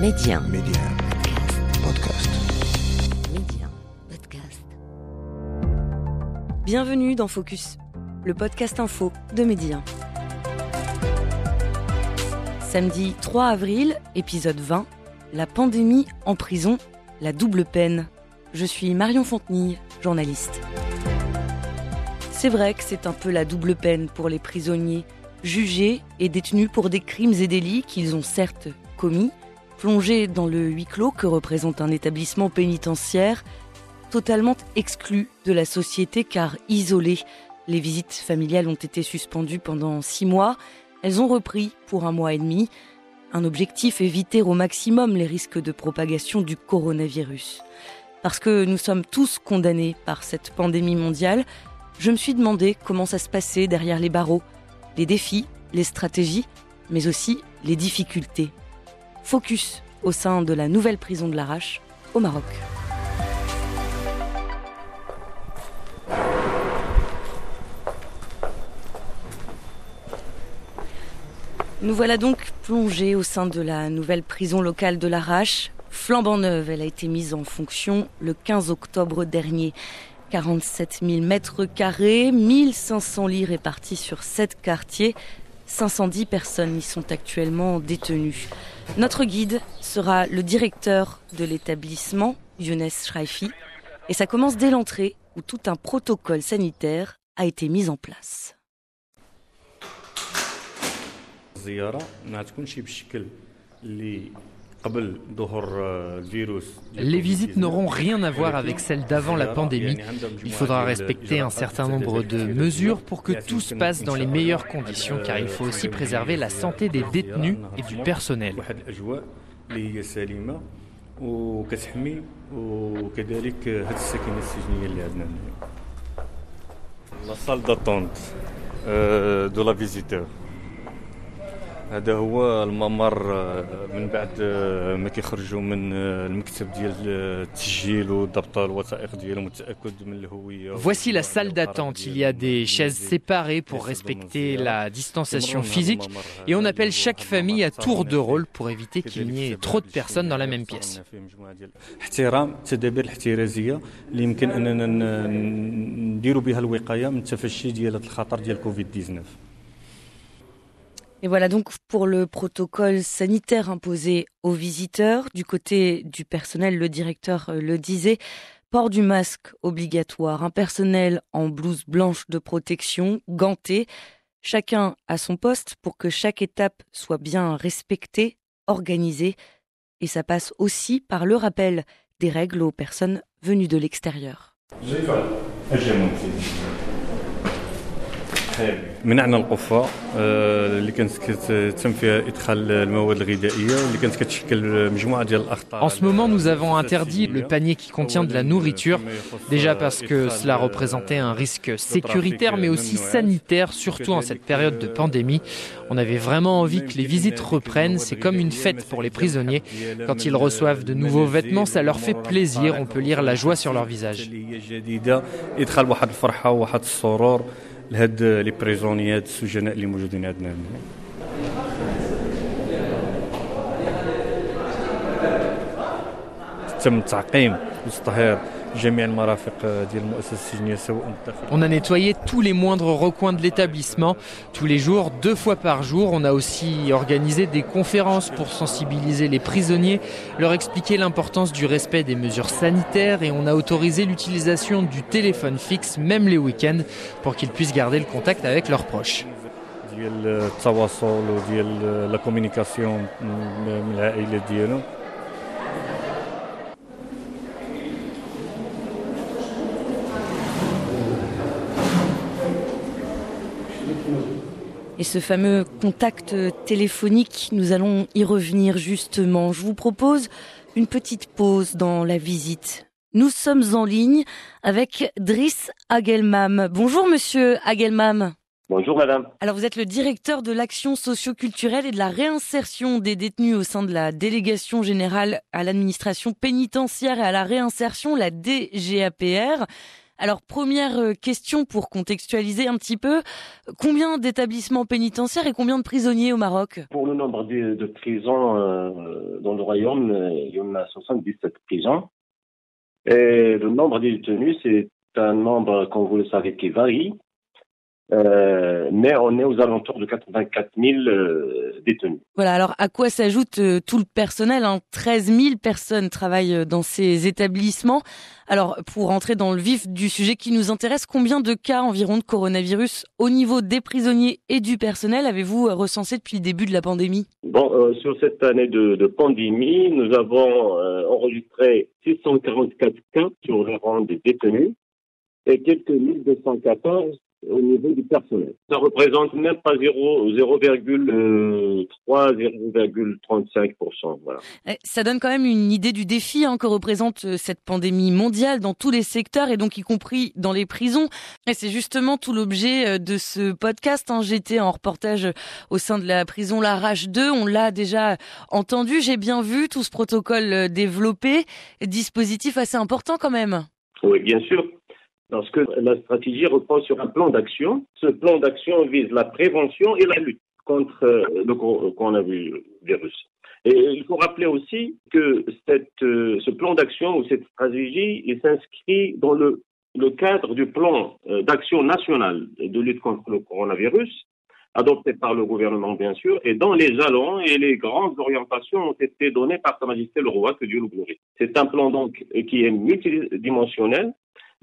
Média. Média. Podcast. Média. Podcast. Bienvenue dans Focus, le podcast info de Média. Samedi 3 avril, épisode 20, la pandémie en prison, la double peine. Je suis Marion Fontenille, journaliste. C'est vrai que c'est un peu la double peine pour les prisonniers, jugés et détenus pour des crimes et délits qu'ils ont certes commis, plongés dans le huis clos que représente un établissement pénitentiaire, totalement exclus de la société car isolés. Les visites familiales ont été suspendues pendant six mois, elles ont repris pour un mois et demi. Un objectif, éviter au maximum les risques de propagation du coronavirus. Parce que nous sommes tous condamnés par cette pandémie mondiale, je me suis demandé comment ça se passait derrière les barreaux, les défis, les stratégies, mais aussi les difficultés. Focus au sein de la nouvelle prison de l'Arrache au Maroc. Nous voilà donc plongés au sein de la nouvelle prison locale de l'Arrache. Flambant neuve, elle a été mise en fonction le 15 octobre dernier. 47 000 mètres carrés, 1500 lits répartis sur 7 quartiers. 510 personnes y sont actuellement détenues. Notre guide sera le directeur de l'établissement, Younes Shraifi, et ça commence dès l'entrée où tout un protocole sanitaire a été mis en place. Les visites n'auront rien à voir avec celles d'avant la pandémie. Il faudra respecter un certain nombre de mesures pour que tout se passe dans les meilleures conditions, car il faut aussi préserver la santé des détenus et du personnel. La salle d'attente de la visiteur. هذا هو الممر آه، من بعد آه، ما كيخرجوا من آه، المكتب ديال التسجيل وضبط الوثائق ديالهم والتاكد من الهويه Voici la salle d'attente. Il y a des chaises séparées pour respecter la distanciation physique et on appelle chaque famille à tour de rôle pour éviter qu'il n'y ait trop de personnes dans la même pièce. فيه مجموعة ديال احترام التدابير الاحترازيه اللي يمكن اننا ن- نديروا بها الوقايه من التفشي ديال هذا الخطر ديال كوفيد 19 Et voilà donc pour le protocole sanitaire imposé aux visiteurs. Du côté du personnel, le directeur euh, le disait, port du masque obligatoire, un personnel en blouse blanche de protection, ganté, chacun à son poste pour que chaque étape soit bien respectée, organisée. Et ça passe aussi par le rappel des règles aux personnes venues de l'extérieur. منعنا القفه آه، اللي كانت كتم فيها ادخال المواد الغذائيه واللي كانت كتشكل مجموعه ديال الاخطار En ce moment, nous avons interdit le panier qui contient de la nourriture, déjà parce que cela représentait un risque sécuritaire, mais aussi sanitaire, surtout en cette période de pandémie. On avait vraiment envie que les visites reprennent, c'est comme une fête pour les prisonniers. Quand ils reçoivent de nouveaux vêtements, ça leur fait plaisir, on peut lire la joie sur leur visage. لهاد لي بريزونيات السجناء اللي موجودين عندنا تم التعقيم والتطهير On a nettoyé tous les moindres recoins de l'établissement tous les jours, deux fois par jour. On a aussi organisé des conférences pour sensibiliser les prisonniers, leur expliquer l'importance du respect des mesures sanitaires et on a autorisé l'utilisation du téléphone fixe, même les week-ends, pour qu'ils puissent garder le contact avec leurs proches. la communication Et ce fameux contact téléphonique, nous allons y revenir justement. Je vous propose une petite pause dans la visite. Nous sommes en ligne avec Driss Agelmam. Bonjour monsieur Agelmam. Bonjour madame. Alors vous êtes le directeur de l'action socio-culturelle et de la réinsertion des détenus au sein de la délégation générale à l'administration pénitentiaire et à la réinsertion, la DGAPR. Alors première euh, question pour contextualiser un petit peu, combien d'établissements pénitentiaires et combien de prisonniers au Maroc? Pour le nombre de, prisons euh, dans le royaume, euh, il y en a 77 prisons. Et le nombre de détenus, c'est un nombre, comme vous le savez, qui varie. Euh, mais on est aux alentours de 84 000 euh, détenus. Voilà, alors à quoi s'ajoute euh, tout le personnel hein? 13 000 personnes travaillent dans ces établissements. Alors pour entrer dans le vif du sujet qui nous intéresse, combien de cas environ de coronavirus au niveau des prisonniers et du personnel avez-vous recensé depuis le début de la pandémie? Bon, sur cette année de, de pandémie, nous avons enregistré 644 cas sur le rang des détenus et quelques 1214 au niveau du personnel. Ça représente même pas 0,3, 0,35%. Voilà. Eh, ça donne quand même une idée du défi hein, que représente euh, cette pandémie mondiale dans tous les secteurs et donc y compris dans les prisons. Et c'est justement tout l'objet euh, de ce podcast. Hein. J'étais en reportage au sein de la prison La Rage 2. On l'a déjà entendu. J'ai bien vu tout ce protocole euh, développé. Dispositif assez important quand même. Oui, bien sûr parce que la stratégie repose sur un plan d'action. Ce plan d'action vise la prévention et la lutte contre euh, le coronavirus. Et il faut rappeler aussi que cette, euh, ce plan d'action ou cette stratégie s'inscrit dans le, le, cadre du plan euh, d'action national de lutte contre le coronavirus, adopté par le gouvernement bien sûr, et dont les jalons et les grandes orientations ont été données par Sa Majesté le Roi, que Dieu le. C'est un plan donc qui est multidimensionnel,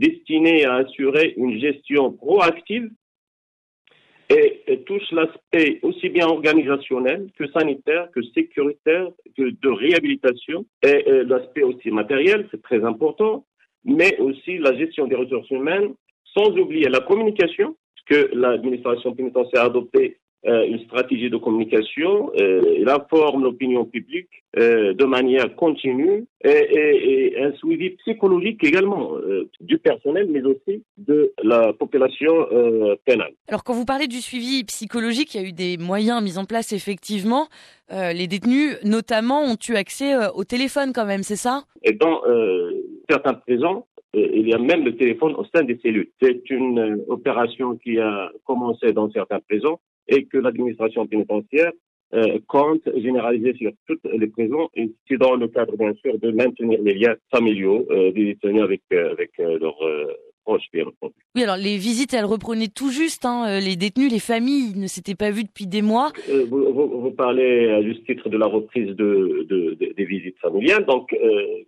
destiné à assurer une gestion proactive et, touche l'aspect aussi bien organisationnel que sanitaire, que sécuritaire, que de réhabilitation, et, l'aspect aussi matériel, c'est très important, mais aussi la gestion des ressources humaines, sans oublier la communication que l'administration pénitentiaire a adoptée une stratégie de communication, euh, il informe l'opinion publique euh, de manière continue et, un suivi psychologique également du personnel, mais aussi de la population pénale. Alors quand vous parlez du suivi psychologique, il y a eu des moyens mis en place effectivement. les détenus, notamment, ont eu accès au téléphone quand même, c'est ça? Et dans certains prisons, il y a même le téléphone au sein des cellules. C'est une opération qui a commencé dans certains prisons et que l'administration pénitentiaire euh, compte généraliser sur toutes les prisons, et c'est dans le cadre, bien sûr, de maintenir les liens familiaux euh, des détenus avec, euh, avec leurs proches, bien entendu. Oui, alors les visites, elles reprenaient tout juste. Hein, les détenus, les familles ne s'étaient pas vues depuis des mois. Vous, vous, vous, parlez à juste titre de la reprise de, de, de des visites familiales. Donc,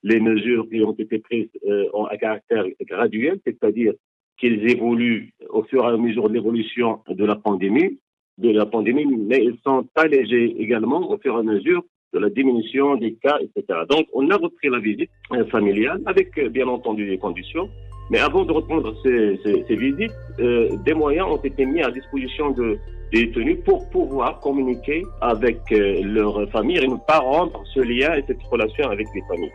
les mesures qui ont été prises ont un caractère graduel, c'est-à-dire qu'elles évoluent au fur et à mesure de l'évolution de la pandémie de la pandémie, mais ils sont allégés également au fur et à mesure de la diminution des cas, etc. Donc, on a repris la visite euh, familiale avec, euh, bien entendu, des conditions. Mais avant de reprendre ces, ces, visites, euh, des moyens ont été mis à disposition de, des détenus pour pouvoir communiquer avec leur famille et ne pas rendre ce lien et cette relation avec les familles.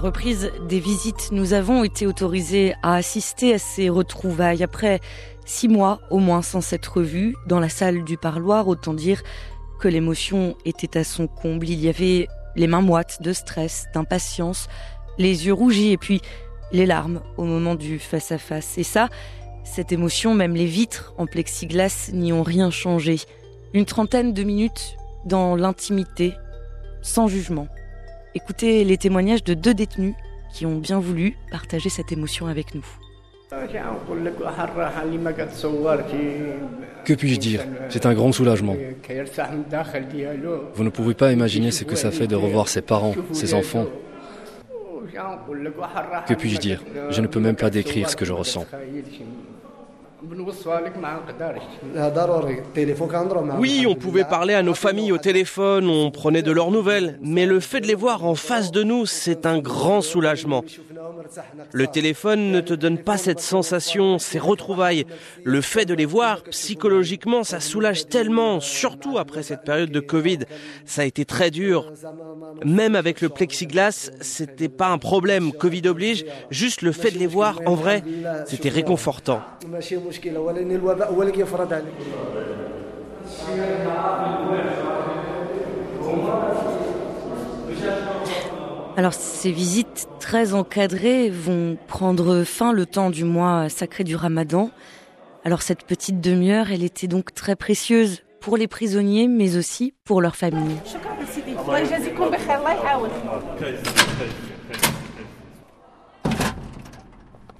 Reprise des visites, nous avons été autorisés à assister à ces retrouvailles après six mois au moins sans s'être vus dans la salle du parloir. Autant dire que l'émotion était à son comble. Il y avait les mains moites de stress, d'impatience, les yeux rougis et puis les larmes au moment du face-à-face. Et ça, cette émotion, même les vitres en plexiglas n'y ont rien changé. Une trentaine de minutes dans l'intimité, sans jugement. Écoutez les témoignages de deux détenus qui ont bien voulu partager cette émotion avec nous. Que puis-je dire? C'est un grand soulagement. Vous ne pouvez pas imaginer ce que ça fait de revoir ses parents, ses enfants. Que puis-je dire? Je ne peux même pas décrire ce que je ressens. Oui, on pouvait parler à nos familles au téléphone, on prenait de leurs nouvelles, mais le fait de les voir en face de nous, c'est un grand soulagement. Le téléphone ne te donne pas cette sensation, ces retrouvailles. Le fait de les voir, psychologiquement, ça soulage tellement, surtout après cette période de Covid. Ça a été très dur. Même avec le plexiglas, c'était pas un problème. Covid oblige, juste le fait de les voir en vrai, c'était réconfortant. Alors ces visites très encadrées vont prendre fin le temps du mois sacré du Ramadan. Alors cette petite demi-heure, elle était donc très précieuse pour les prisonniers, mais aussi pour leurs familles.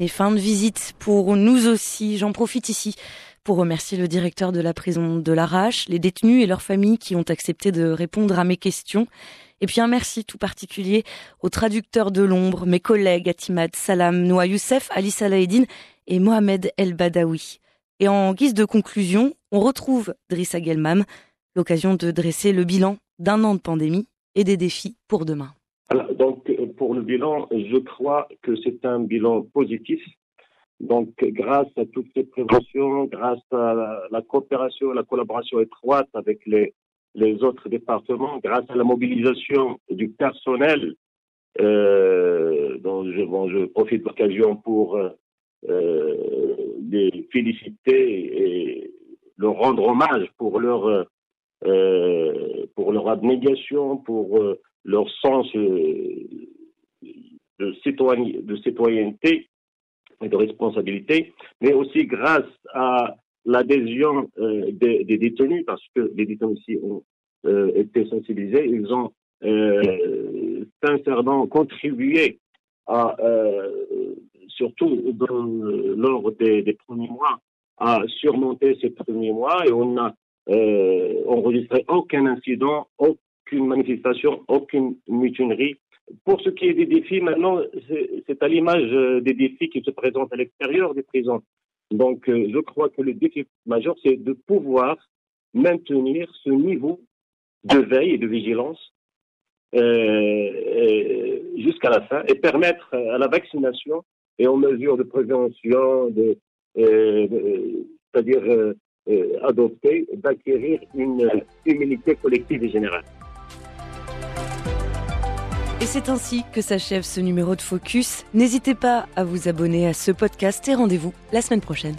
Et fin de visite pour nous aussi. J'en profite ici pour remercier le directeur de la prison de l'Arrache, les détenus et leurs familles qui ont accepté de répondre à mes questions. Et puis un merci tout particulier aux traducteurs de l'ombre, mes collègues Atimad Salam, Noa Youssef, Ali Salaheddin et Mohamed El Badawi. Et en guise de conclusion, on retrouve Drissa Gelmam, l'occasion de dresser le bilan d'un an de pandémie et des défis pour demain. donc pour le bilan, je crois que c'est un bilan positif. Donc grâce à toutes ces préventions, grâce à la coopération, la collaboration étroite avec les, autres départements, grâce à la mobilisation du personnel, euh, dont je, profite de l'occasion pour euh, les féliciter et leur rendre hommage pour leur euh, pour leur abnégation, pour euh, leur sens euh, de, citoyen, de citoyenneté et de responsabilité, mais aussi grâce à l'adhésion euh, des, détenus, parce que les détenus aussi ont euh, été sensibilisés, ils ont euh, sincèrement contribué à surtout dans, lors des, des, premiers mois, à surmonter ces premiers mois et on n'a enregistré aucun incident, aucune manifestation, aucune mutinerie. Pour ce qui est des défis, maintenant, c'est à l'image des défis qui se présentent à l'extérieur des prisons. Donc, euh, je crois que le défi majeur, c'est de pouvoir maintenir ce niveau de veille et de vigilance euh, euh jusqu'à la fin et permettre à la vaccination et aux mesures de prévention, euh, c'est-à-dire euh, euh, adopter, d'acquérir une immunité collective et générale. Et c'est ainsi que s'achève ce numéro de Focus. N'hésitez pas à vous abonner à ce podcast et rendez-vous la semaine prochaine.